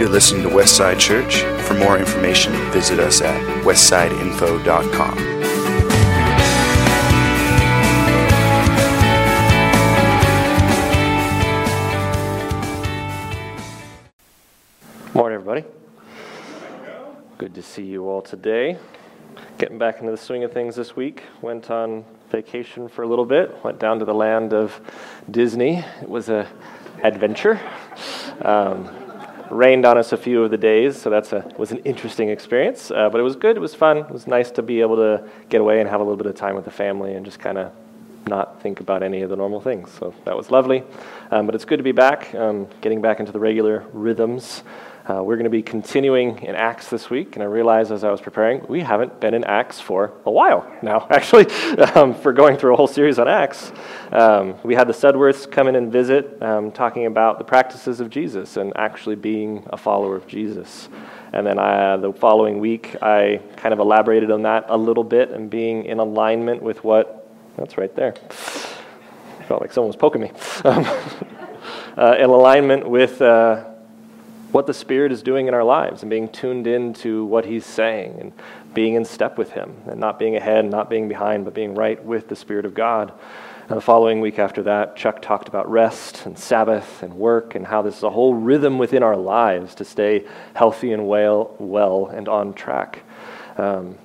You're listening to Westside Church. For more information, visit us at westsideinfo.com. Morning, everybody. Good to see you all today. Getting back into the swing of things this week. Went on vacation for a little bit. Went down to the land of Disney. It was a adventure. Um, rained on us a few of the days, so that's a was an interesting experience. Uh, but it was good. It was fun. It was nice to be able to get away and have a little bit of time with the family and just kind of not think about any of the normal things. So that was lovely. Um, but it's good to be back, um, getting back into the regular rhythms. Uh, we're going to be continuing in Acts this week, and I realized as I was preparing, we haven't been in Acts for a while now, actually, um, for going through a whole series on Acts. Um, we had the Sudworths come in and visit, um, talking about the practices of Jesus and actually being a follower of Jesus. And then I, the following week, I kind of elaborated on that a little bit and being in alignment with what, that's right there. Felt like someone was poking me. Um, uh, in alignment with. Uh, what the Spirit is doing in our lives and being tuned in to what He's saying and being in step with Him and not being ahead, and not being behind, but being right with the Spirit of God. And the following week after that, Chuck talked about rest and Sabbath and work and how this is a whole rhythm within our lives to stay healthy and well, well and on track. Um,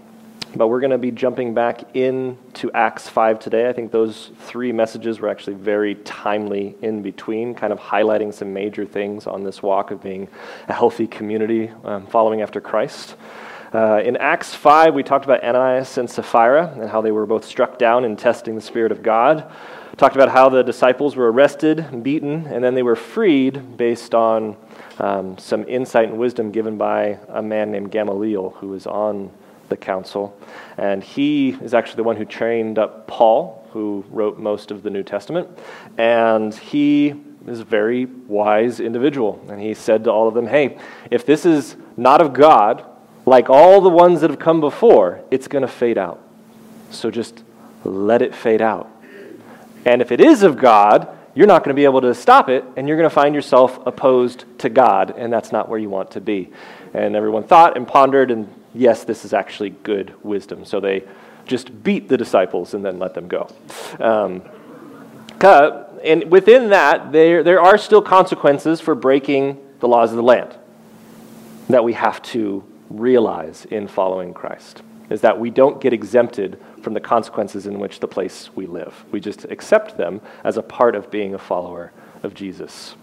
but we're going to be jumping back into Acts 5 today. I think those three messages were actually very timely in between, kind of highlighting some major things on this walk of being a healthy community um, following after Christ. Uh, in Acts 5, we talked about Ananias and Sapphira and how they were both struck down in testing the Spirit of God. Talked about how the disciples were arrested, beaten, and then they were freed based on um, some insight and wisdom given by a man named Gamaliel who was on the council. And he is actually the one who trained up Paul, who wrote most of the New Testament. And he is a very wise individual. And he said to all of them, Hey, if this is not of God, like all the ones that have come before, it's going to fade out. So just let it fade out. And if it is of God, you're not going to be able to stop it, and you're going to find yourself opposed to God, and that's not where you want to be. And everyone thought and pondered and yes, this is actually good wisdom. So they just beat the disciples and then let them go. Um, and within that, there, there are still consequences for breaking the laws of the land that we have to realize in following Christ. Is that we don't get exempted from the consequences in which the place we live. We just accept them as a part of being a follower of Jesus.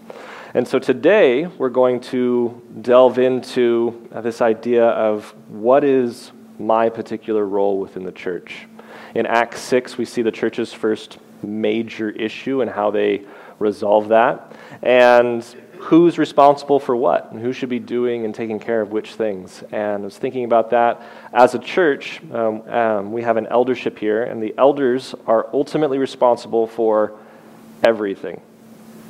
And so today we're going to delve into this idea of what is my particular role within the church. In Acts 6, we see the church's first major issue and how they resolve that, and who's responsible for what, and who should be doing and taking care of which things. And I was thinking about that. As a church, um, um, we have an eldership here, and the elders are ultimately responsible for everything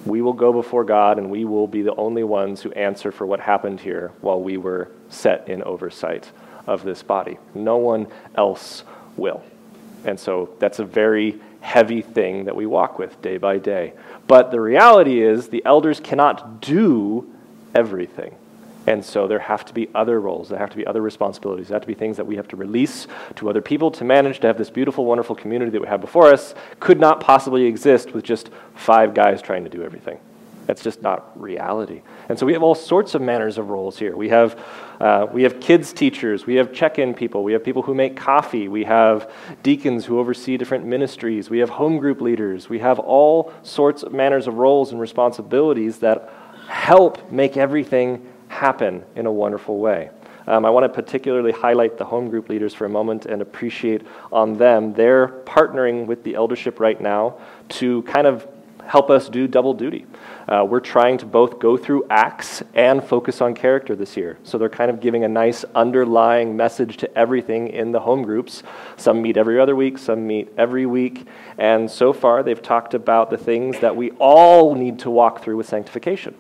we will go before God and we will be the only ones who answer for what happened here while we were set in oversight of this body. No one else will. And so that's a very heavy thing that we walk with day by day. But the reality is, the elders cannot do everything. And so there have to be other roles, there have to be other responsibilities, there have to be things that we have to release to other people to manage to have this beautiful, wonderful community that we have before us could not possibly exist with just five guys trying to do everything. That's just not reality. And so we have all sorts of manners of roles here. We have, uh, we have kids teachers, we have check in people, we have people who make coffee, we have deacons who oversee different ministries, we have home group leaders, we have all sorts of manners of roles and responsibilities that help make everything happen in a wonderful way. Um, I want to particularly highlight the home group leaders for a moment and appreciate on them. They're partnering with the eldership right now to kind of help us do double duty. Uh, we're trying to both go through acts and focus on character this year. So they're kind of giving a nice underlying message to everything in the home groups. Some meet every other week, some meet every week. And so far, they've talked about the things that we all need to walk through with sanctification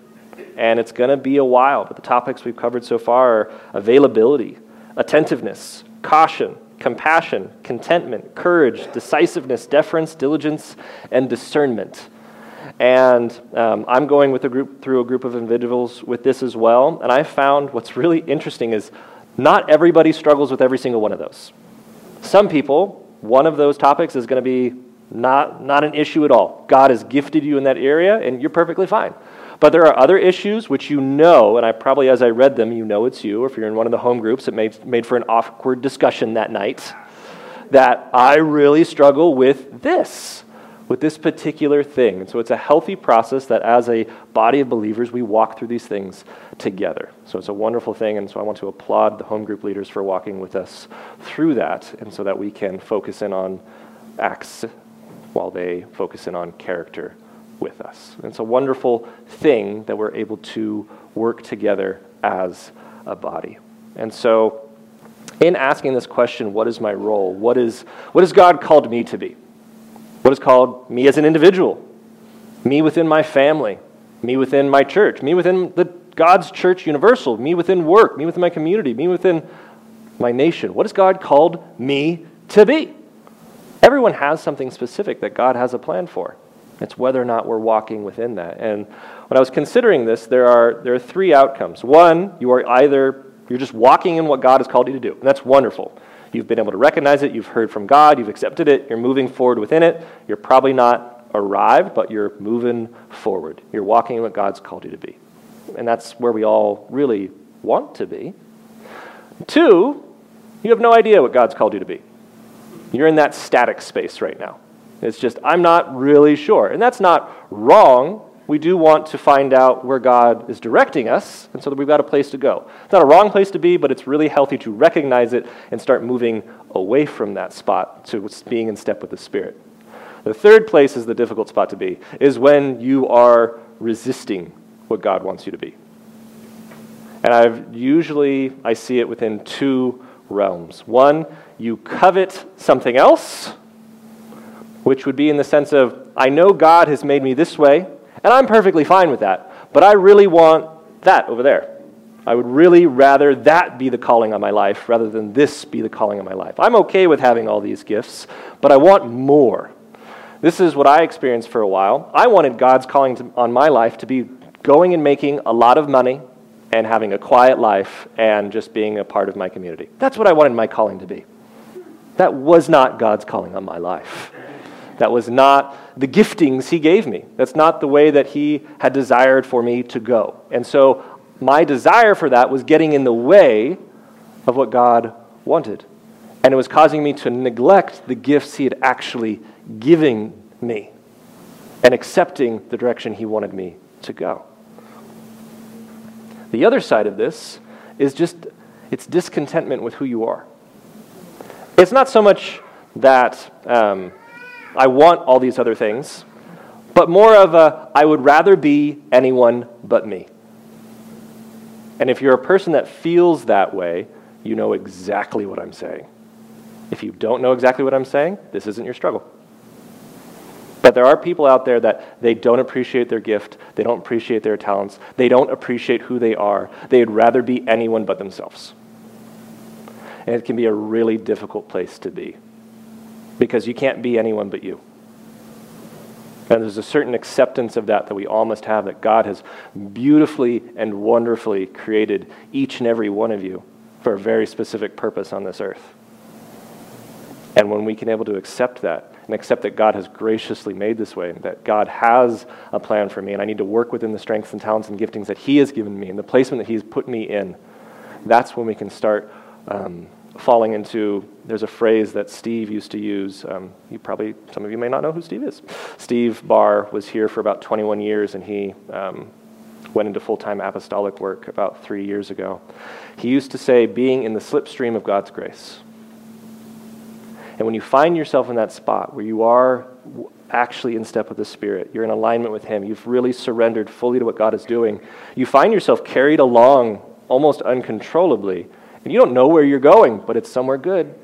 and it's going to be a while. But the topics we've covered so far are availability, attentiveness, caution, compassion, contentment, courage, decisiveness, deference, diligence, and discernment. And um, I'm going with a group through a group of individuals with this as well. And I found what's really interesting is not everybody struggles with every single one of those. Some people, one of those topics is going to be not, not an issue at all. God has gifted you in that area, and you're perfectly fine. But there are other issues which you know, and I probably, as I read them, you know it's you. If you're in one of the home groups, it made, made for an awkward discussion that night. That I really struggle with this, with this particular thing. And so it's a healthy process that as a body of believers, we walk through these things together. So it's a wonderful thing, and so I want to applaud the home group leaders for walking with us through that, and so that we can focus in on Acts while they focus in on character with us. It's a wonderful thing that we're able to work together as a body. And so, in asking this question, what is my role? What, is, what has God called me to be? What has called me as an individual? Me within my family? Me within my church? Me within the God's church universal? Me within work? Me within my community? Me within my nation? What has God called me to be? Everyone has something specific that God has a plan for. It's whether or not we're walking within that. And when I was considering this, there are, there are three outcomes. One, you are either, you're just walking in what God has called you to do, and that's wonderful. You've been able to recognize it, you've heard from God, you've accepted it, you're moving forward within it. You're probably not arrived, but you're moving forward. You're walking in what God's called you to be. And that's where we all really want to be. Two, you have no idea what God's called you to be. You're in that static space right now. It's just, I'm not really sure. And that's not wrong. We do want to find out where God is directing us, and so that we've got a place to go. It's not a wrong place to be, but it's really healthy to recognize it and start moving away from that spot to being in step with the Spirit. The third place is the difficult spot to be, is when you are resisting what God wants you to be. And I've usually I see it within two realms. One, you covet something else which would be in the sense of, I know God has made me this way, and I'm perfectly fine with that, but I really want that over there. I would really rather that be the calling on my life rather than this be the calling on my life. I'm okay with having all these gifts, but I want more. This is what I experienced for a while. I wanted God's calling to, on my life to be going and making a lot of money and having a quiet life and just being a part of my community. That's what I wanted my calling to be. That was not God's calling on my life. That was not the giftings he gave me. That's not the way that he had desired for me to go. And so my desire for that was getting in the way of what God wanted. And it was causing me to neglect the gifts he had actually given me and accepting the direction he wanted me to go. The other side of this is just it's discontentment with who you are. It's not so much that um, I want all these other things, but more of a I would rather be anyone but me. And if you're a person that feels that way, you know exactly what I'm saying. If you don't know exactly what I'm saying, this isn't your struggle. But there are people out there that they don't appreciate their gift, they don't appreciate their talents, they don't appreciate who they are. They'd rather be anyone but themselves. And it can be a really difficult place to be because you can't be anyone but you. And there's a certain acceptance of that that we all must have that God has beautifully and wonderfully created each and every one of you for a very specific purpose on this earth. And when we can able to accept that and accept that God has graciously made this way, that God has a plan for me, and I need to work within the strengths and talents and giftings that He has given me and the placement that He's put me in, that's when we can start um, falling into there's a phrase that Steve used to use. Um, you probably, some of you may not know who Steve is. Steve Barr was here for about 21 years, and he um, went into full time apostolic work about three years ago. He used to say, being in the slipstream of God's grace. And when you find yourself in that spot where you are actually in step with the Spirit, you're in alignment with Him, you've really surrendered fully to what God is doing, you find yourself carried along almost uncontrollably and you don't know where you're going, but it's somewhere good.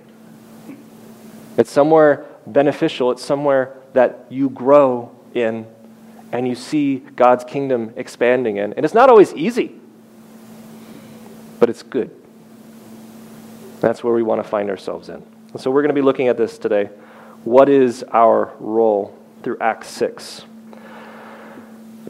It's somewhere beneficial. It's somewhere that you grow in and you see God's kingdom expanding in. And it's not always easy, but it's good. That's where we want to find ourselves in. And so we're going to be looking at this today. What is our role through Acts 6?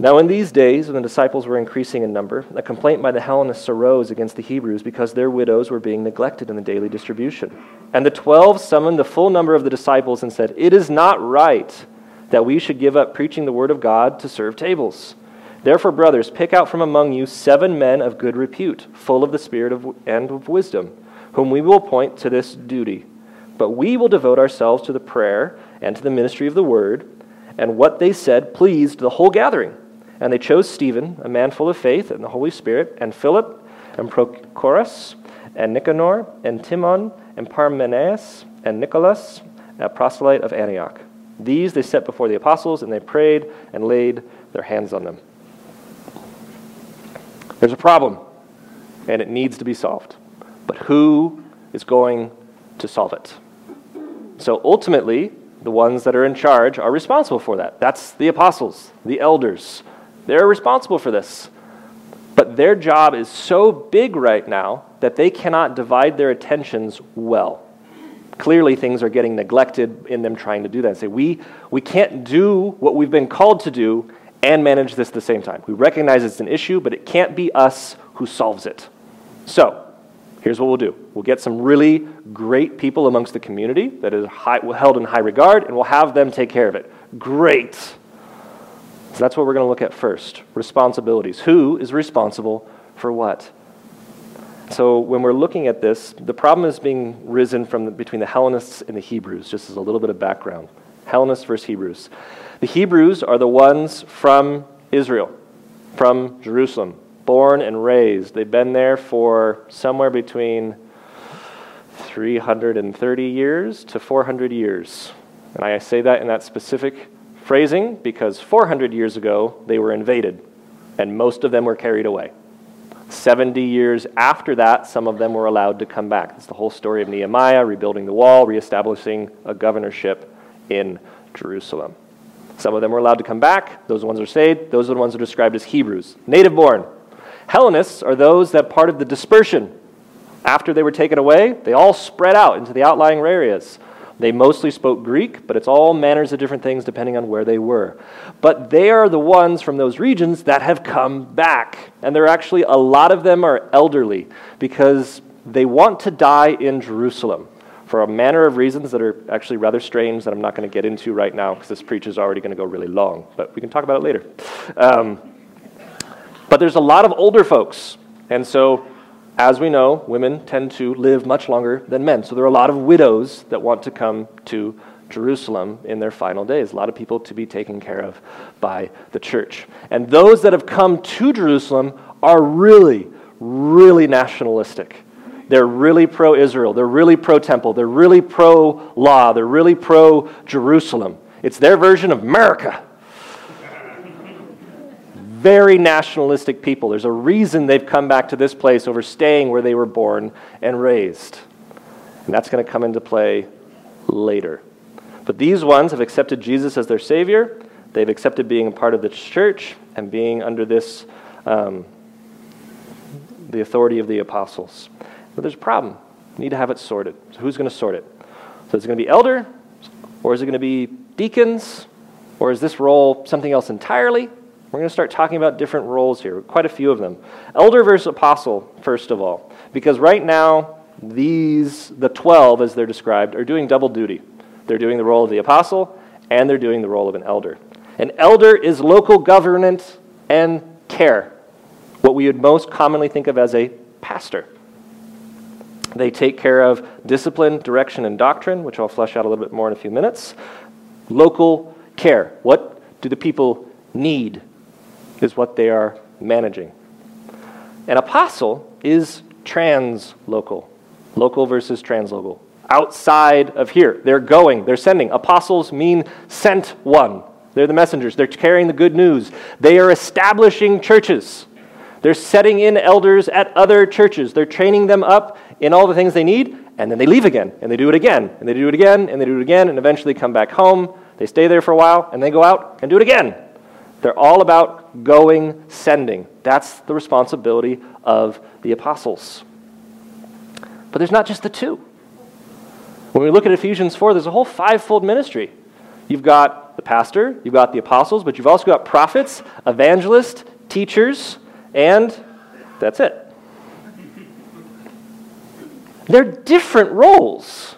Now, in these days, when the disciples were increasing in number, a complaint by the Hellenists arose against the Hebrews because their widows were being neglected in the daily distribution. And the twelve summoned the full number of the disciples and said, It is not right that we should give up preaching the word of God to serve tables. Therefore, brothers, pick out from among you seven men of good repute, full of the Spirit of, and of wisdom, whom we will appoint to this duty. But we will devote ourselves to the prayer and to the ministry of the word. And what they said pleased the whole gathering. And they chose Stephen, a man full of faith and the Holy Spirit, and Philip, and Prochorus, and Nicanor, and Timon, and Parmenas, and Nicholas, a proselyte of Antioch. These they set before the apostles, and they prayed and laid their hands on them. There's a problem, and it needs to be solved. But who is going to solve it? So ultimately, the ones that are in charge are responsible for that. That's the apostles, the elders, they're responsible for this. But their job is so big right now that they cannot divide their attentions well. Clearly, things are getting neglected in them trying to do that. Say, we, we can't do what we've been called to do and manage this at the same time. We recognize it's an issue, but it can't be us who solves it. So, here's what we'll do we'll get some really great people amongst the community that is high, held in high regard, and we'll have them take care of it. Great. So that's what we're going to look at first responsibilities. Who is responsible for what? So when we're looking at this, the problem is being risen from the, between the Hellenists and the Hebrews, just as a little bit of background. Hellenists versus Hebrews. The Hebrews are the ones from Israel, from Jerusalem, born and raised. They've been there for somewhere between 330 years to 400 years. And I say that in that specific Phrasing, because 400 years ago they were invaded, and most of them were carried away. 70 years after that, some of them were allowed to come back. It's the whole story of Nehemiah rebuilding the wall, reestablishing a governorship in Jerusalem. Some of them were allowed to come back. Those ones are saved. Those are the ones that are described as Hebrews, native born. Hellenists are those that part of the dispersion. After they were taken away, they all spread out into the outlying areas. They mostly spoke Greek, but it's all manners of different things depending on where they were. But they are the ones from those regions that have come back. And there are actually a lot of them are elderly because they want to die in Jerusalem for a manner of reasons that are actually rather strange that I'm not going to get into right now because this preach is already going to go really long. But we can talk about it later. Um, but there's a lot of older folks. And so as we know, women tend to live much longer than men. So there are a lot of widows that want to come to Jerusalem in their final days. A lot of people to be taken care of by the church. And those that have come to Jerusalem are really, really nationalistic. They're really pro Israel. They're really pro temple. They're really pro law. They're really pro Jerusalem. It's their version of America very nationalistic people. There's a reason they've come back to this place over staying where they were born and raised. And that's going to come into play later. But these ones have accepted Jesus as their Savior. They've accepted being a part of the church and being under this, um, the authority of the apostles. But there's a problem. You need to have it sorted. So who's going to sort it? So is it going to be elder? Or is it going to be deacons? Or is this role something else entirely? We're going to start talking about different roles here, quite a few of them. Elder versus apostle, first of all, because right now, these, the 12 as they're described, are doing double duty. They're doing the role of the apostle and they're doing the role of an elder. An elder is local governance and care, what we would most commonly think of as a pastor. They take care of discipline, direction, and doctrine, which I'll flesh out a little bit more in a few minutes. Local care. What do the people need? Is what they are managing. An apostle is translocal, local versus translocal. Outside of here, they're going, they're sending. Apostles mean sent one. They're the messengers. They're carrying the good news. They are establishing churches. They're setting in elders at other churches. They're training them up in all the things they need, and then they leave again, and they do it again, and they do it again, and they do it again, and eventually come back home. They stay there for a while, and they go out and do it again. They're all about going, sending. That's the responsibility of the apostles. But there's not just the two. When we look at Ephesians 4, there's a whole fivefold ministry. You've got the pastor, you've got the apostles, but you've also got prophets, evangelists, teachers, and that's it. They're different roles.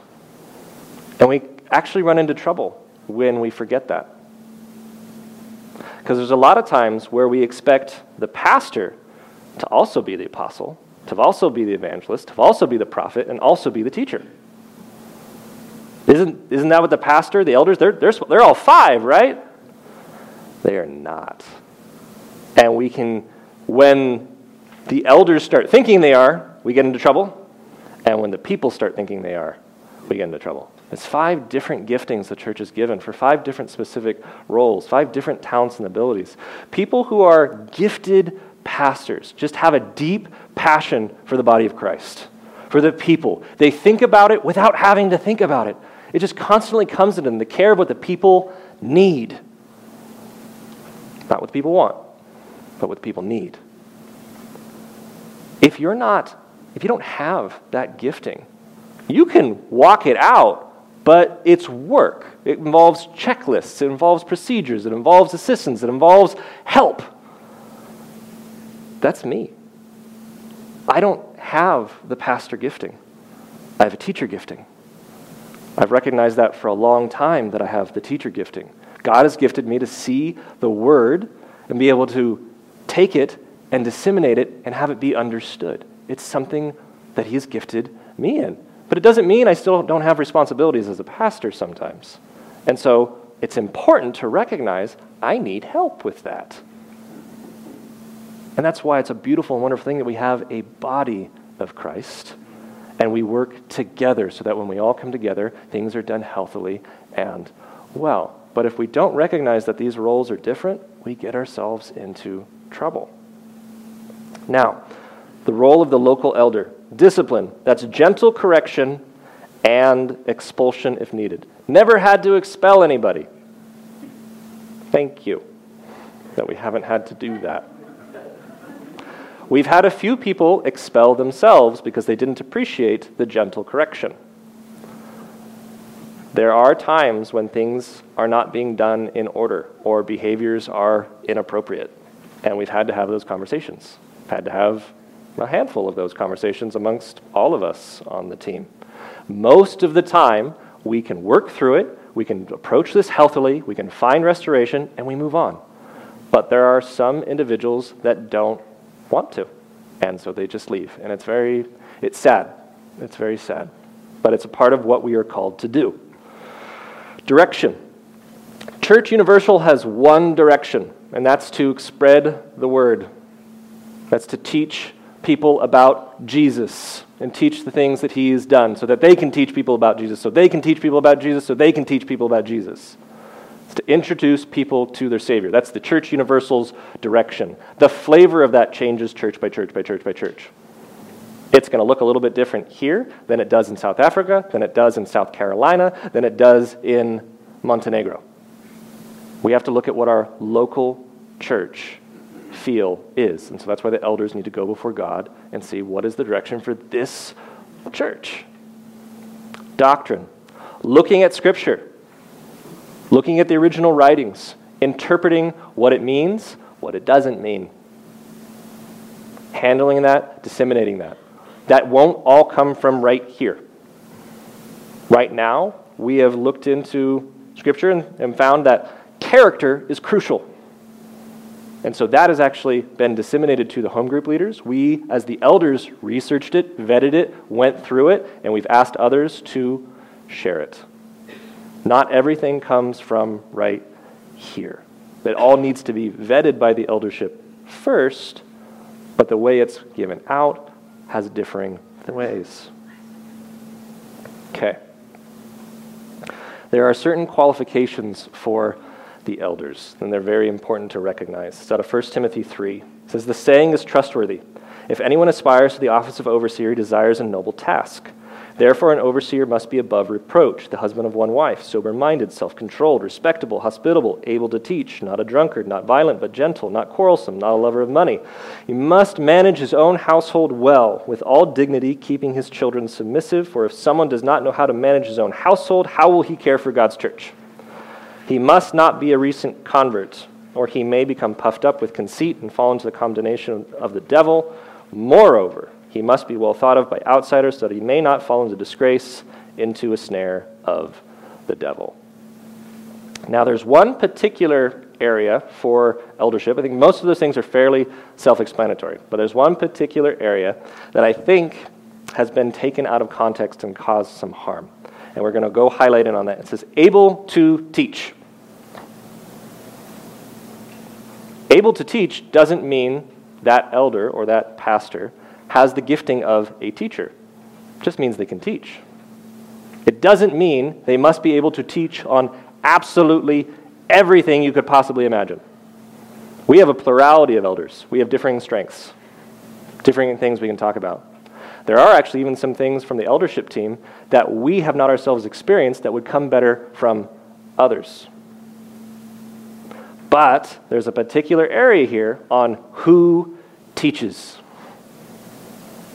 And we actually run into trouble when we forget that. Because there's a lot of times where we expect the pastor to also be the apostle, to also be the evangelist, to also be the prophet, and also be the teacher. Isn't, isn't that what the pastor, the elders, they're, they're, they're all five, right? They are not. And we can, when the elders start thinking they are, we get into trouble. And when the people start thinking they are, we get into trouble. It's five different giftings the church is given for five different specific roles, five different talents and abilities. People who are gifted pastors just have a deep passion for the body of Christ, for the people. They think about it without having to think about it. It just constantly comes to them, the care of what the people need. Not what the people want, but what the people need. If you're not, if you don't have that gifting, you can walk it out but it's work. It involves checklists, it involves procedures, it involves assistance, it involves help. That's me. I don't have the pastor gifting, I have a teacher gifting. I've recognized that for a long time that I have the teacher gifting. God has gifted me to see the word and be able to take it and disseminate it and have it be understood. It's something that He has gifted me in. But it doesn't mean I still don't have responsibilities as a pastor sometimes. And so it's important to recognize I need help with that. And that's why it's a beautiful and wonderful thing that we have a body of Christ and we work together so that when we all come together, things are done healthily and well. But if we don't recognize that these roles are different, we get ourselves into trouble. Now, the role of the local elder discipline. That's gentle correction and expulsion if needed. Never had to expel anybody. Thank you that we haven't had to do that. We've had a few people expel themselves because they didn't appreciate the gentle correction. There are times when things are not being done in order or behaviors are inappropriate, and we've had to have those conversations. Had to have a handful of those conversations amongst all of us on the team. Most of the time, we can work through it, we can approach this healthily, we can find restoration, and we move on. But there are some individuals that don't want to, and so they just leave. And it's very, it's sad. It's very sad. But it's a part of what we are called to do. Direction. Church Universal has one direction, and that's to spread the word. That's to teach people about Jesus and teach the things that he has done so that they can teach people about Jesus, so they can teach people about Jesus, so they can teach people about Jesus. It's to introduce people to their Savior. That's the Church Universal's direction. The flavor of that changes church by church by church by church. It's going to look a little bit different here than it does in South Africa, than it does in South Carolina, than it does in Montenegro. We have to look at what our local church feel is. And so that's why the elders need to go before God and see what is the direction for this church. Doctrine. Looking at Scripture, looking at the original writings, interpreting what it means, what it doesn't mean, handling that, disseminating that. That won't all come from right here. Right now, we have looked into Scripture and, and found that character is crucial. And so that has actually been disseminated to the home group leaders. We, as the elders, researched it, vetted it, went through it, and we've asked others to share it. Not everything comes from right here. It all needs to be vetted by the eldership first, but the way it's given out has differing ways. Okay. There are certain qualifications for the elders, and they're very important to recognize. It's out of 1 Timothy 3. It says, The saying is trustworthy. If anyone aspires to the office of overseer, he desires a noble task. Therefore, an overseer must be above reproach, the husband of one wife, sober minded, self controlled, respectable, hospitable, able to teach, not a drunkard, not violent, but gentle, not quarrelsome, not a lover of money. He must manage his own household well, with all dignity, keeping his children submissive. For if someone does not know how to manage his own household, how will he care for God's church? He must not be a recent convert, or he may become puffed up with conceit and fall into the condemnation of the devil. Moreover, he must be well thought of by outsiders so that he may not fall into disgrace, into a snare of the devil. Now, there's one particular area for eldership. I think most of those things are fairly self explanatory, but there's one particular area that I think has been taken out of context and caused some harm. And we're going to go highlight it on that. It says, able to teach. Able to teach doesn't mean that elder or that pastor has the gifting of a teacher. It just means they can teach. It doesn't mean they must be able to teach on absolutely everything you could possibly imagine. We have a plurality of elders. We have differing strengths, differing things we can talk about. There are actually even some things from the eldership team that we have not ourselves experienced that would come better from others. But there's a particular area here on who teaches.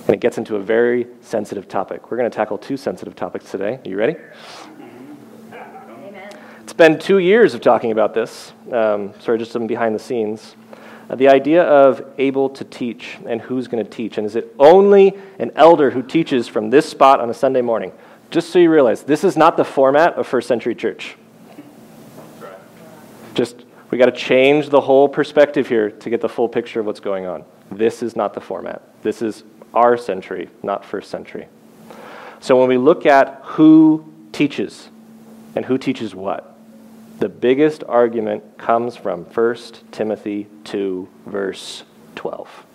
And it gets into a very sensitive topic. We're going to tackle two sensitive topics today. Are you ready? Amen. It's been two years of talking about this. Um, sorry, just some behind the scenes. Uh, the idea of able to teach and who's going to teach. And is it only an elder who teaches from this spot on a Sunday morning? Just so you realize, this is not the format of first century church. Just we got to change the whole perspective here to get the full picture of what's going on. This is not the format. This is our century, not first century. So when we look at who teaches and who teaches what, the biggest argument comes from 1 Timothy 2, verse 12.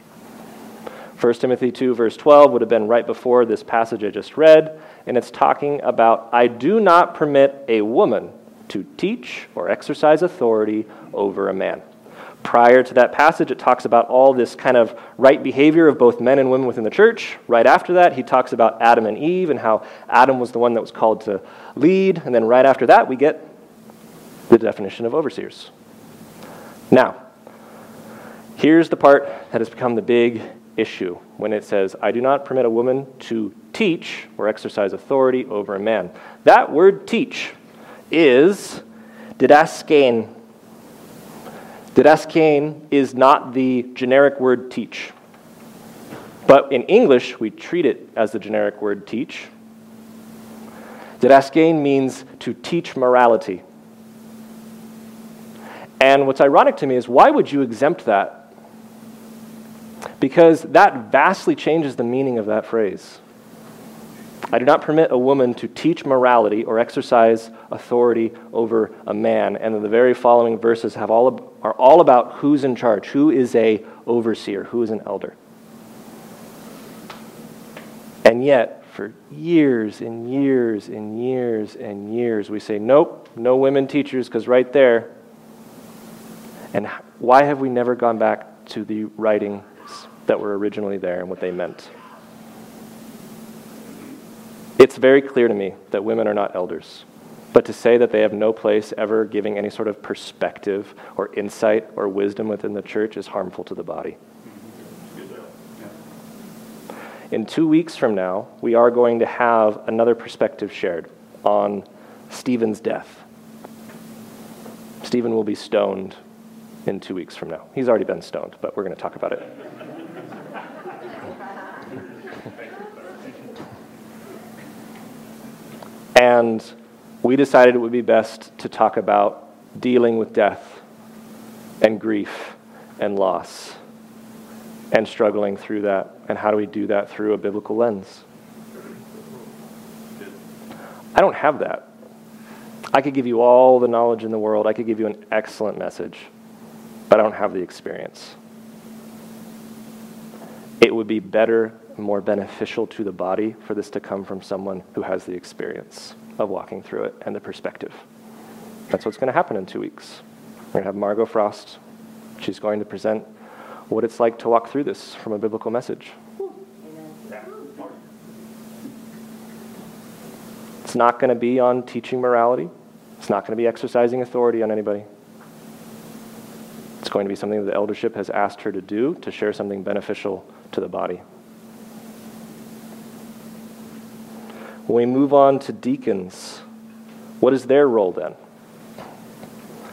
1 Timothy 2, verse 12 would have been right before this passage I just read, and it's talking about I do not permit a woman to teach or exercise authority over a man. Prior to that passage, it talks about all this kind of right behavior of both men and women within the church. Right after that, he talks about Adam and Eve and how Adam was the one that was called to lead. And then right after that, we get the definition of overseers. Now, here's the part that has become the big issue when it says, I do not permit a woman to teach or exercise authority over a man. That word teach is didaskein. Didaskein is not the generic word teach. But in English, we treat it as the generic word teach. Didaskein means to teach morality. And what's ironic to me is why would you exempt that? Because that vastly changes the meaning of that phrase. I do not permit a woman to teach morality or exercise authority over a man. And then the very following verses have all, are all about who's in charge, who is a overseer, who is an elder. And yet, for years and years and years and years, we say, nope, no women teachers, because right there. And why have we never gone back to the writings that were originally there and what they meant? It's very clear to me that women are not elders. But to say that they have no place ever giving any sort of perspective or insight or wisdom within the church is harmful to the body. In two weeks from now, we are going to have another perspective shared on Stephen's death. Stephen will be stoned in two weeks from now. He's already been stoned, but we're going to talk about it. And we decided it would be best to talk about dealing with death and grief and loss and struggling through that. And how do we do that through a biblical lens? I don't have that. I could give you all the knowledge in the world, I could give you an excellent message, but I don't have the experience. It would be better more beneficial to the body for this to come from someone who has the experience of walking through it and the perspective. That's what's going to happen in two weeks. We're going to have Margot Frost. She's going to present what it's like to walk through this from a biblical message. It's not going to be on teaching morality. It's not going to be exercising authority on anybody. It's going to be something that the eldership has asked her to do to share something beneficial to the body. When we move on to deacons, what is their role then?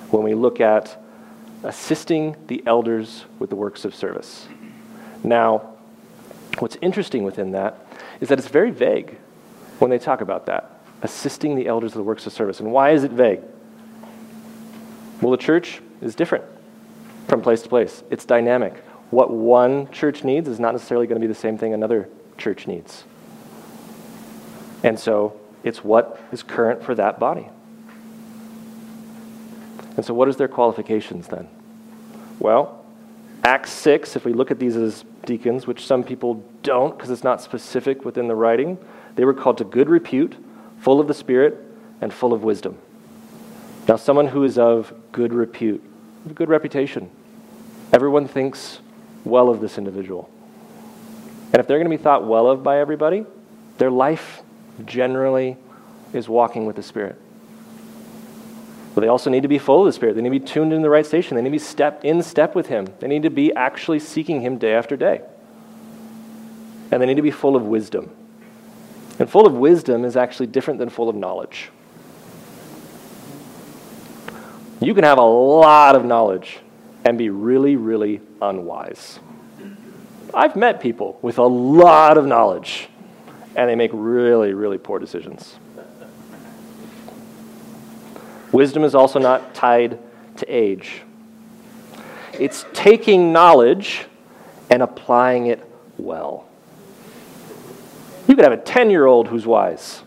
when we look at assisting the elders with the works of service. Now, what's interesting within that is that it's very vague when they talk about that assisting the elders with the works of service. And why is it vague? Well, the church is different from place to place, it's dynamic. What one church needs is not necessarily going to be the same thing another church needs. And so it's what is current for that body. And so, what is their qualifications then? Well, Acts 6, if we look at these as deacons, which some people don't because it's not specific within the writing, they were called to good repute, full of the Spirit, and full of wisdom. Now, someone who is of good repute, good reputation. Everyone thinks well of this individual. And if they're going to be thought well of by everybody, their life generally is walking with the Spirit. But they also need to be full of the Spirit. They need to be tuned in the right station. They need to be step in step with Him. They need to be actually seeking Him day after day. And they need to be full of wisdom. And full of wisdom is actually different than full of knowledge. You can have a lot of knowledge and be really, really unwise. I've met people with a lot of knowledge, and they make really, really poor decisions. Wisdom is also not tied to age. It's taking knowledge and applying it well. You could have a 10 year old who's wise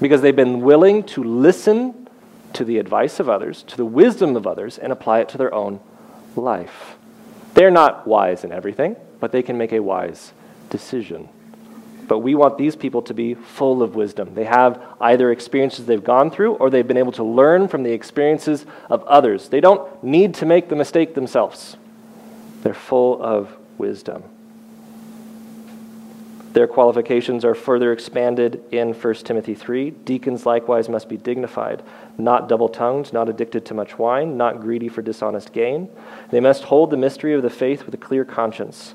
because they've been willing to listen to the advice of others, to the wisdom of others, and apply it to their own life. They're not wise in everything, but they can make a wise decision. But we want these people to be full of wisdom. They have either experiences they've gone through or they've been able to learn from the experiences of others. They don't need to make the mistake themselves, they're full of wisdom. Their qualifications are further expanded in 1 Timothy 3. Deacons likewise must be dignified, not double tongued, not addicted to much wine, not greedy for dishonest gain. They must hold the mystery of the faith with a clear conscience.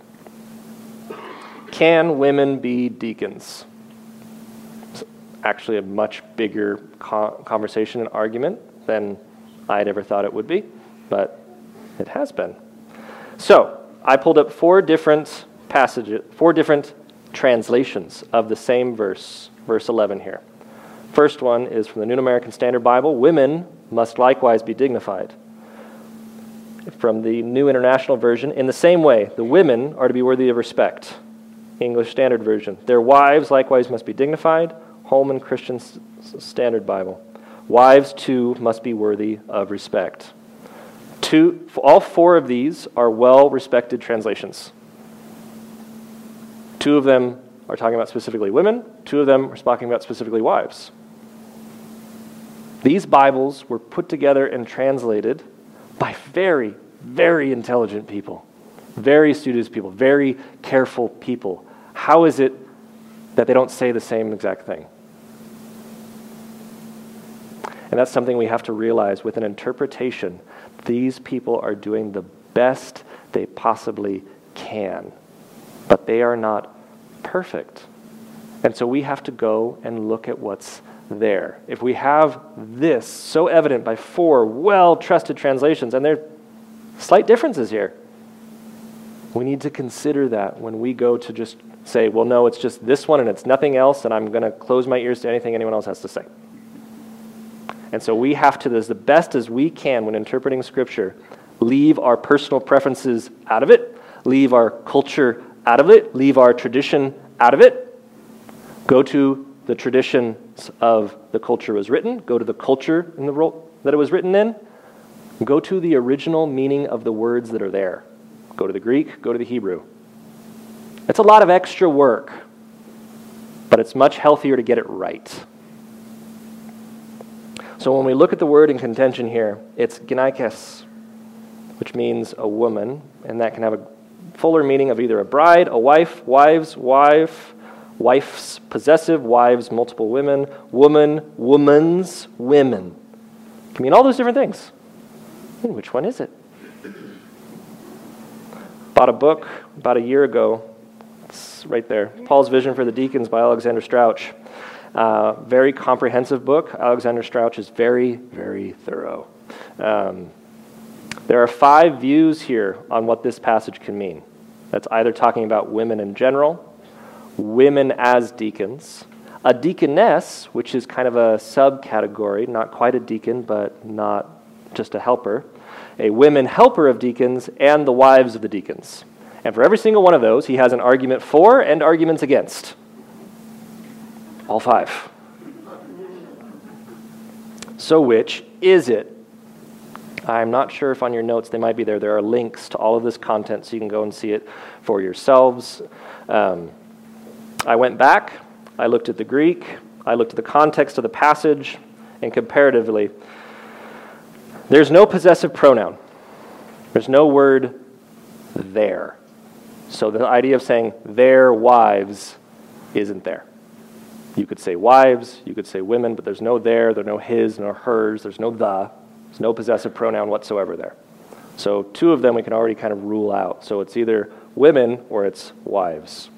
Can women be deacons? It's actually a much bigger conversation and argument than I'd ever thought it would be, but it has been. So, I pulled up four different passages, four different translations of the same verse verse 11 here. First one is from the New American Standard Bible Women must likewise be dignified. From the New International Version, in the same way, the women are to be worthy of respect. English Standard Version. Their wives likewise must be dignified. Holman Christian Standard Bible. Wives, too, must be worthy of respect. Two, all four of these are well respected translations. Two of them are talking about specifically women, two of them are talking about specifically wives. These Bibles were put together and translated by very, very intelligent people, very studious people, very careful people. How is it that they don't say the same exact thing? And that's something we have to realize with an interpretation. These people are doing the best they possibly can, but they are not perfect. And so we have to go and look at what's there. If we have this so evident by four well trusted translations, and there are slight differences here, we need to consider that when we go to just say, well, no, it's just this one and it's nothing else, and I'm going to close my ears to anything anyone else has to say. And so we have to, as the best as we can when interpreting Scripture, leave our personal preferences out of it, leave our culture out of it, leave our tradition out of it, go to the traditions of the culture it was written, go to the culture in the role that it was written in, go to the original meaning of the words that are there. Go to the Greek, go to the Hebrew. It's a lot of extra work, but it's much healthier to get it right. So when we look at the word in contention here, it's gynekes, which means a woman, and that can have a fuller meaning of either a bride, a wife, wives, wife, wife's possessive, wives, multiple women, woman, woman's, women. It can mean all those different things. And which one is it? Bought a book about a year ago. Right there. Paul's Vision for the Deacons by Alexander Strauch. Uh, very comprehensive book. Alexander Strauch is very, very thorough. Um, there are five views here on what this passage can mean. That's either talking about women in general, women as deacons, a deaconess, which is kind of a subcategory, not quite a deacon, but not just a helper, a women helper of deacons, and the wives of the deacons. And for every single one of those, he has an argument for and arguments against. All five. So, which is it? I'm not sure if on your notes they might be there. There are links to all of this content so you can go and see it for yourselves. Um, I went back, I looked at the Greek, I looked at the context of the passage, and comparatively, there's no possessive pronoun. There's no word there. So the idea of saying their wives isn't there. You could say wives, you could say women, but there's no there, there's no his, nor hers, there's no the. There's no possessive pronoun whatsoever there. So two of them we can already kind of rule out. So it's either women or it's wives.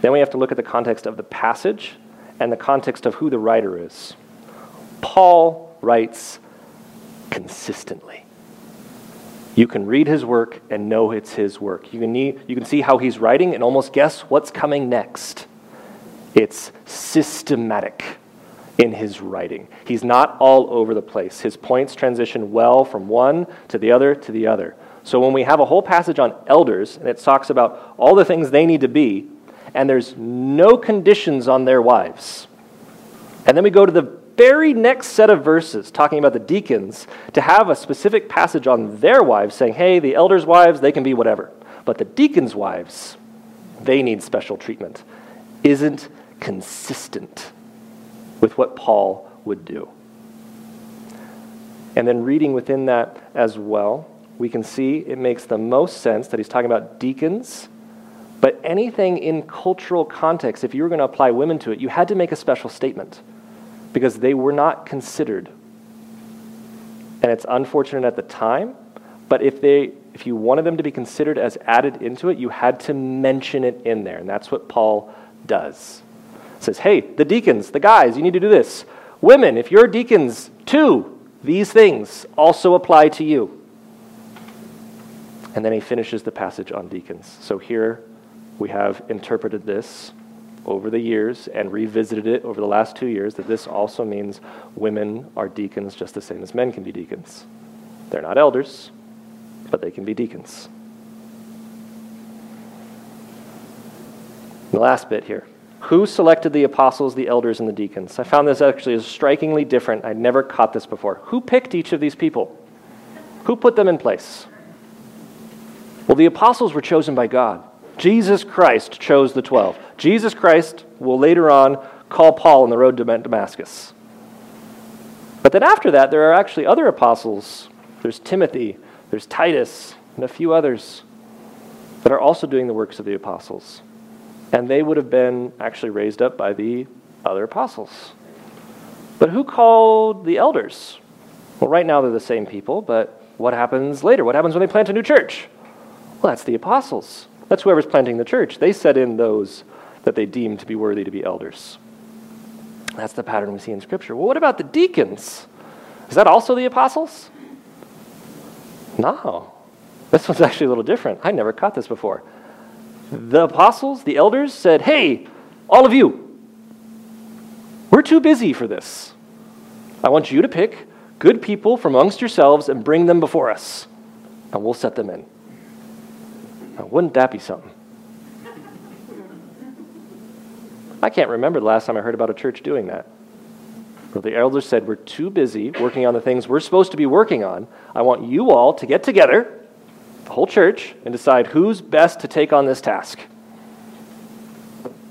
Then we have to look at the context of the passage and the context of who the writer is. Paul writes consistently. You can read his work and know it's his work. You can, need, you can see how he's writing and almost guess what's coming next. It's systematic in his writing. He's not all over the place. His points transition well from one to the other to the other. So when we have a whole passage on elders and it talks about all the things they need to be, and there's no conditions on their wives, and then we go to the very next set of verses talking about the deacons to have a specific passage on their wives saying, hey, the elders' wives, they can be whatever. But the deacons' wives, they need special treatment, isn't consistent with what Paul would do. And then reading within that as well, we can see it makes the most sense that he's talking about deacons, but anything in cultural context, if you were going to apply women to it, you had to make a special statement because they were not considered. And it's unfortunate at the time, but if they if you wanted them to be considered as added into it, you had to mention it in there, and that's what Paul does says, hey, the deacons, the guys, you need to do this. Women, if you're deacons too, these things also apply to you. And then he finishes the passage on deacons. So here we have interpreted this over the years and revisited it over the last two years that this also means women are deacons just the same as men can be deacons. They're not elders, but they can be deacons. The last bit here. Who selected the apostles, the elders, and the deacons? I found this actually is strikingly different. I'd never caught this before. Who picked each of these people? Who put them in place? Well, the apostles were chosen by God. Jesus Christ chose the 12. Jesus Christ will later on call Paul on the road to Damascus. But then after that, there are actually other apostles. There's Timothy, there's Titus, and a few others that are also doing the works of the apostles and they would have been actually raised up by the other apostles. But who called the elders? Well, right now they're the same people, but what happens later? What happens when they plant a new church? Well, that's the apostles. That's whoever's planting the church. They set in those that they deem to be worthy to be elders. That's the pattern we see in Scripture. Well, what about the deacons? Is that also the apostles? No. This one's actually a little different. I never caught this before the apostles, the elders, said, Hey, all of you, we're too busy for this. I want you to pick good people from amongst yourselves and bring them before us, and we'll set them in. Now, wouldn't that be something? I can't remember the last time I heard about a church doing that. Well, the elders said, We're too busy working on the things we're supposed to be working on. I want you all to get together the whole church and decide who's best to take on this task.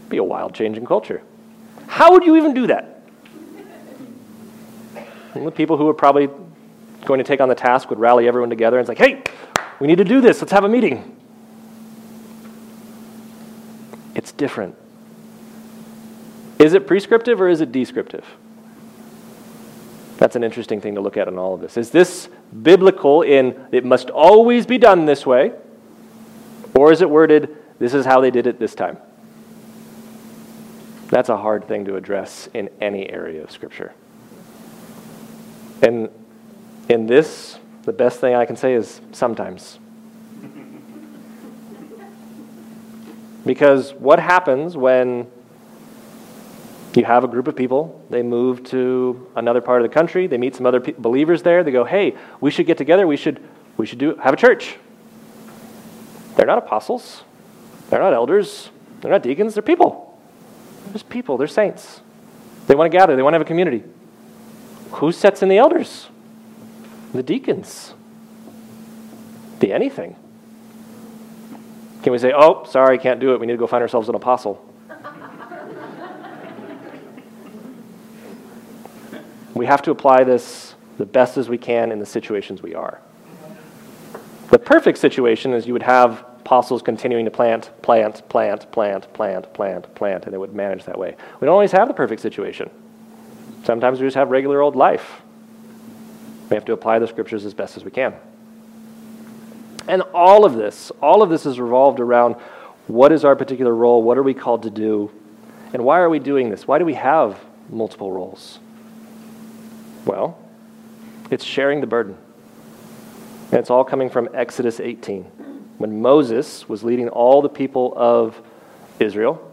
Be a wild change in culture. How would you even do that? the people who would probably going to take on the task would rally everyone together and it's like, hey, we need to do this. Let's have a meeting. It's different. Is it prescriptive or is it descriptive? That's an interesting thing to look at in all of this. Is this biblical in it must always be done this way? Or is it worded, this is how they did it this time? That's a hard thing to address in any area of Scripture. And in this, the best thing I can say is sometimes. Because what happens when you have a group of people, they move to another part of the country, they meet some other pe- believers there, they go, "Hey, we should get together, we should we should do have a church." They're not apostles. They're not elders. They're not deacons, they're people. There's people, they're saints. They want to gather, they want to have a community. Who sets in the elders? The deacons. The anything. Can we say, oh, sorry, can't do it. We need to go find ourselves an apostle? we have to apply this the best as we can in the situations we are. The perfect situation is you would have apostles continuing to plant, plant, plant, plant, plant, plant, plant, and they would manage that way. We don't always have the perfect situation. Sometimes we just have regular old life. We have to apply the scriptures as best as we can. And all of this, all of this is revolved around what is our particular role? What are we called to do? And why are we doing this? Why do we have multiple roles? Well, it's sharing the burden. And it's all coming from Exodus 18 when Moses was leading all the people of Israel.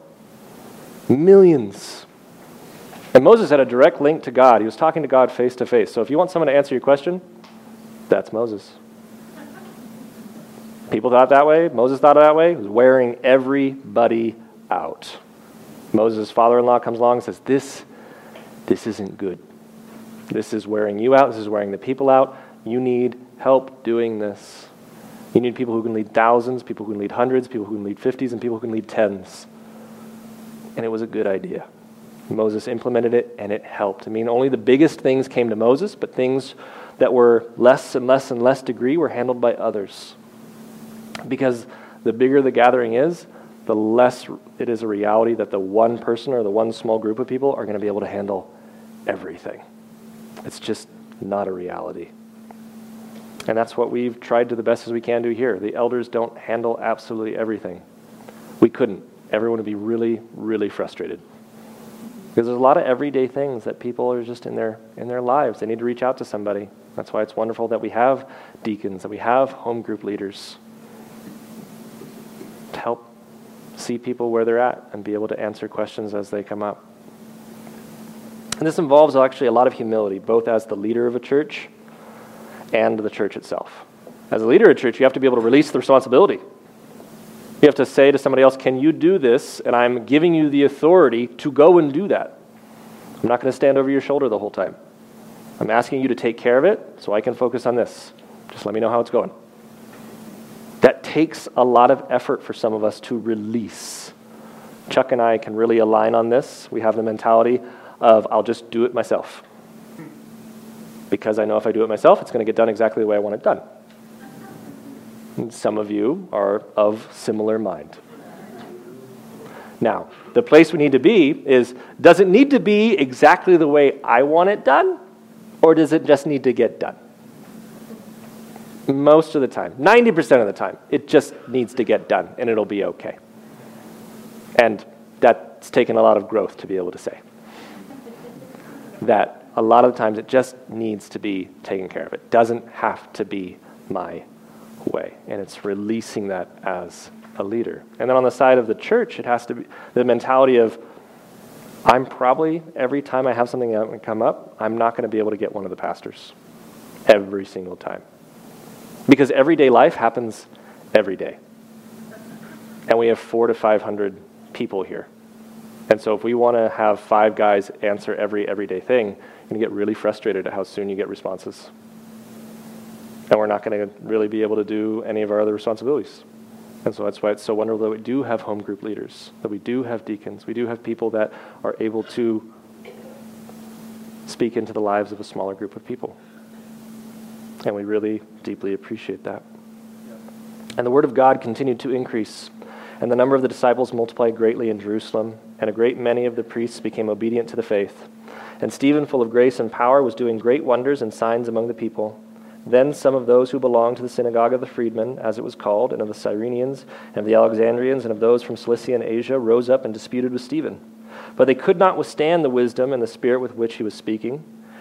Millions. And Moses had a direct link to God. He was talking to God face to face. So if you want someone to answer your question, that's Moses. People thought that way. Moses thought that way. He was wearing everybody out. Moses' father in law comes along and says, This, this isn't good. This is wearing you out. This is wearing the people out. You need help doing this. You need people who can lead thousands, people who can lead hundreds, people who can lead fifties, and people who can lead tens. And it was a good idea. Moses implemented it, and it helped. I mean, only the biggest things came to Moses, but things that were less and less and less degree were handled by others. Because the bigger the gathering is, the less it is a reality that the one person or the one small group of people are going to be able to handle everything. It's just not a reality. And that's what we've tried to the best as we can do here. The elders don't handle absolutely everything. We couldn't. Everyone would be really, really frustrated. Because there's a lot of everyday things that people are just in their in their lives. They need to reach out to somebody. That's why it's wonderful that we have deacons, that we have home group leaders help see people where they're at and be able to answer questions as they come up. And this involves actually a lot of humility, both as the leader of a church and the church itself. As a leader of a church, you have to be able to release the responsibility. You have to say to somebody else, Can you do this? And I'm giving you the authority to go and do that. I'm not going to stand over your shoulder the whole time. I'm asking you to take care of it so I can focus on this. Just let me know how it's going. That takes a lot of effort for some of us to release. Chuck and I can really align on this. We have the mentality of, I'll just do it myself. Because I know if I do it myself, it's going to get done exactly the way I want it done. And some of you are of similar mind. Now, the place we need to be is does it need to be exactly the way I want it done, or does it just need to get done? Most of the time, 90% of the time, it just needs to get done and it'll be okay. And that's taken a lot of growth to be able to say. That a lot of the times it just needs to be taken care of. It doesn't have to be my way. And it's releasing that as a leader. And then on the side of the church, it has to be the mentality of I'm probably, every time I have something come up, I'm not going to be able to get one of the pastors every single time. Because everyday life happens every day. And we have four to 500 people here. And so if we want to have five guys answer every everyday thing, you're going to get really frustrated at how soon you get responses. And we're not going to really be able to do any of our other responsibilities. And so that's why it's so wonderful that we do have home group leaders, that we do have deacons, we do have people that are able to speak into the lives of a smaller group of people. And we really deeply appreciate that. And the word of God continued to increase, and the number of the disciples multiplied greatly in Jerusalem, and a great many of the priests became obedient to the faith. And Stephen, full of grace and power, was doing great wonders and signs among the people. Then some of those who belonged to the synagogue of the freedmen, as it was called, and of the Cyrenians, and of the Alexandrians, and of those from Cilicia and Asia, rose up and disputed with Stephen. But they could not withstand the wisdom and the spirit with which he was speaking.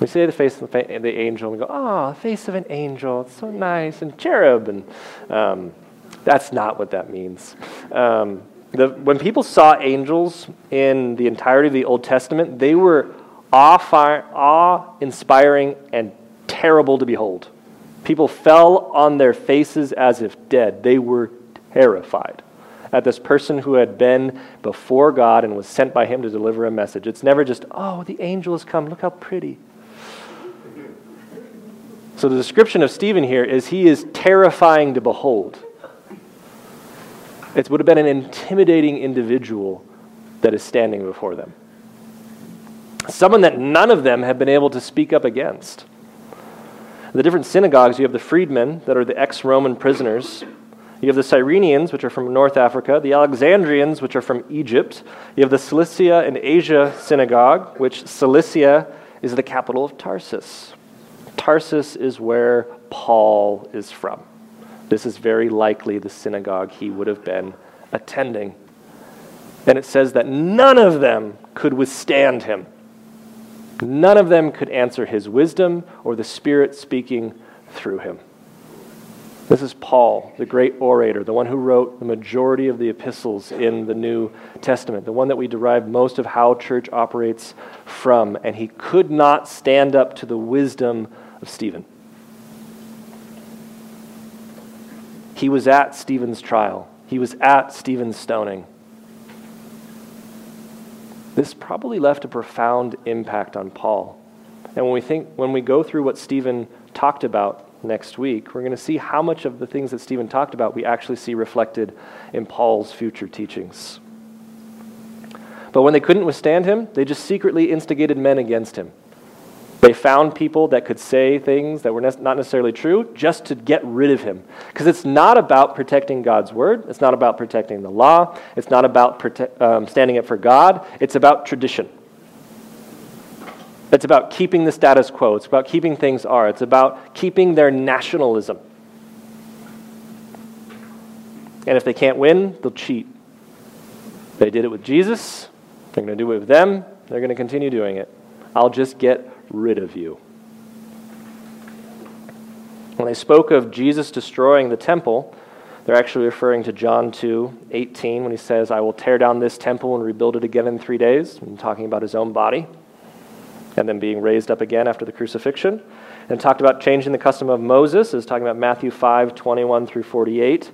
We say the face of the, angel, and we go, oh, the face of an angel, it's so nice, and cherub. And um, that's not what that means. Um, the, when people saw angels in the entirety of the Old Testament, they were awe-inspiring and terrible to behold. People fell on their faces as if dead. They were terrified at this person who had been before God and was sent by Him to deliver a message. It's never just, oh, the angel has come. Look how pretty. So the description of Stephen here is he is terrifying to behold. It would have been an intimidating individual that is standing before them. Someone that none of them have been able to speak up against. The different synagogues, you have the freedmen that are the ex Roman prisoners. You have the Cyrenians, which are from North Africa, the Alexandrians, which are from Egypt. You have the Cilicia and Asia synagogue, which Cilicia is the capital of Tarsus. Tarsus is where Paul is from. This is very likely the synagogue he would have been attending. And it says that none of them could withstand him. None of them could answer his wisdom or the Spirit speaking through him. This is Paul, the great orator, the one who wrote the majority of the epistles in the New Testament, the one that we derive most of how church operates from. And he could not stand up to the wisdom of Stephen. He was at Stephen's trial, he was at Stephen's stoning. This probably left a profound impact on Paul. And when we think when we go through what Stephen talked about next week, we're going to see how much of the things that Stephen talked about we actually see reflected in Paul's future teachings. But when they couldn't withstand him, they just secretly instigated men against him. They found people that could say things that were not necessarily true just to get rid of him. Because it's not about protecting God's word, it's not about protecting the law, it's not about prote- um, standing up for God, it's about tradition. It's about keeping the status quo, it's about keeping things are, it's about keeping their nationalism. And if they can't win, they'll cheat. They did it with Jesus, they're going to do it with them, they're going to continue doing it. I'll just get rid of you. When they spoke of Jesus destroying the temple, they're actually referring to John 2 18 when he says, I will tear down this temple and rebuild it again in three days, and talking about his own body, and then being raised up again after the crucifixion. And talked about changing the custom of Moses, is talking about Matthew 5 21 through 48,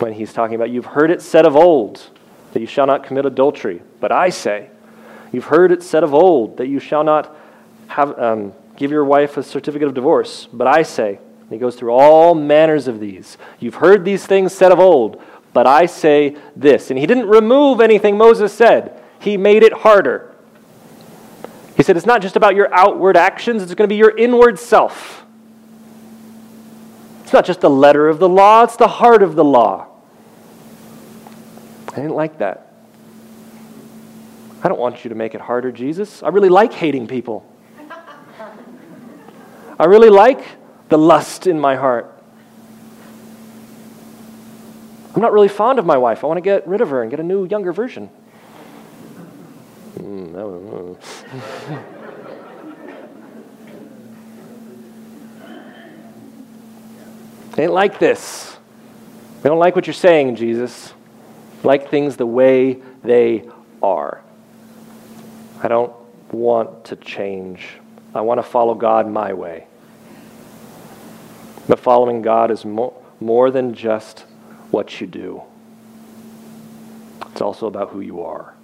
when he's talking about, You've heard it said of old that you shall not commit adultery, but I say, You've heard it said of old that you shall not have, um, give your wife a certificate of divorce. But I say, he goes through all manners of these. You've heard these things said of old, but I say this. And he didn't remove anything Moses said, he made it harder. He said, It's not just about your outward actions, it's going to be your inward self. It's not just the letter of the law, it's the heart of the law. I didn't like that. I don't want you to make it harder, Jesus. I really like hating people. I really like the lust in my heart. I'm not really fond of my wife. I want to get rid of her and get a new, younger version. Mm, they ain't like this. They don't like what you're saying, Jesus. Like things the way they are. I don't want to change. I want to follow God my way. But following God is more, more than just what you do. It's also about who you are.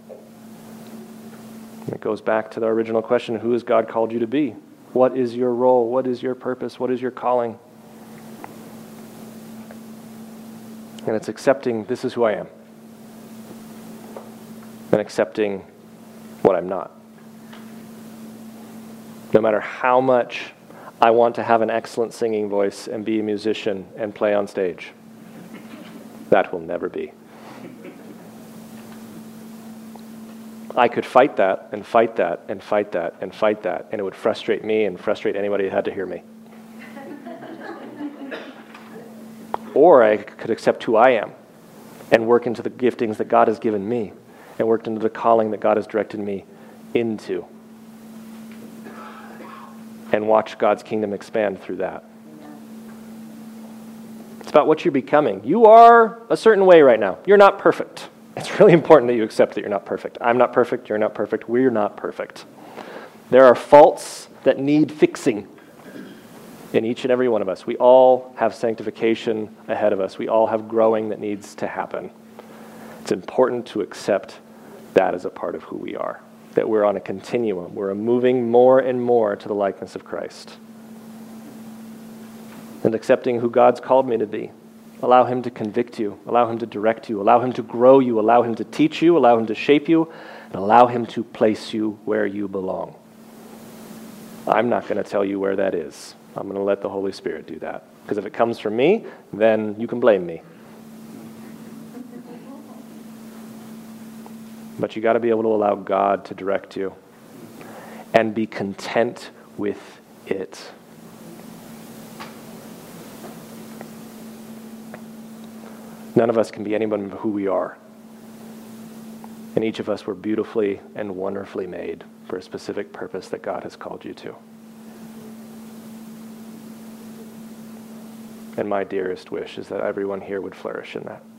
It goes back to the original question who has God called you to be? What is your role? What is your purpose? What is your calling? And it's accepting this is who I am. And accepting what I'm not. No matter how much I want to have an excellent singing voice and be a musician and play on stage, that will never be. I could fight that and fight that and fight that and fight that, and it would frustrate me and frustrate anybody who had to hear me. or I could accept who I am and work into the giftings that God has given me and work into the calling that God has directed me into and watch God's kingdom expand through that. It's about what you're becoming. You are a certain way right now. You're not perfect. It's really important that you accept that you're not perfect. I'm not perfect. You're not perfect. We're not perfect. There are faults that need fixing in each and every one of us. We all have sanctification ahead of us. We all have growing that needs to happen. It's important to accept that as a part of who we are, that we're on a continuum. We're moving more and more to the likeness of Christ. And accepting who God's called me to be. Allow Him to convict you, allow Him to direct you, allow Him to grow you, allow Him to teach you, allow Him to shape you, and allow Him to place you where you belong. I'm not going to tell you where that is. I'm going to let the Holy Spirit do that. Because if it comes from me, then you can blame me. But you got to be able to allow God to direct you and be content with it. None of us can be anyone but who we are. And each of us were beautifully and wonderfully made for a specific purpose that God has called you to. And my dearest wish is that everyone here would flourish in that.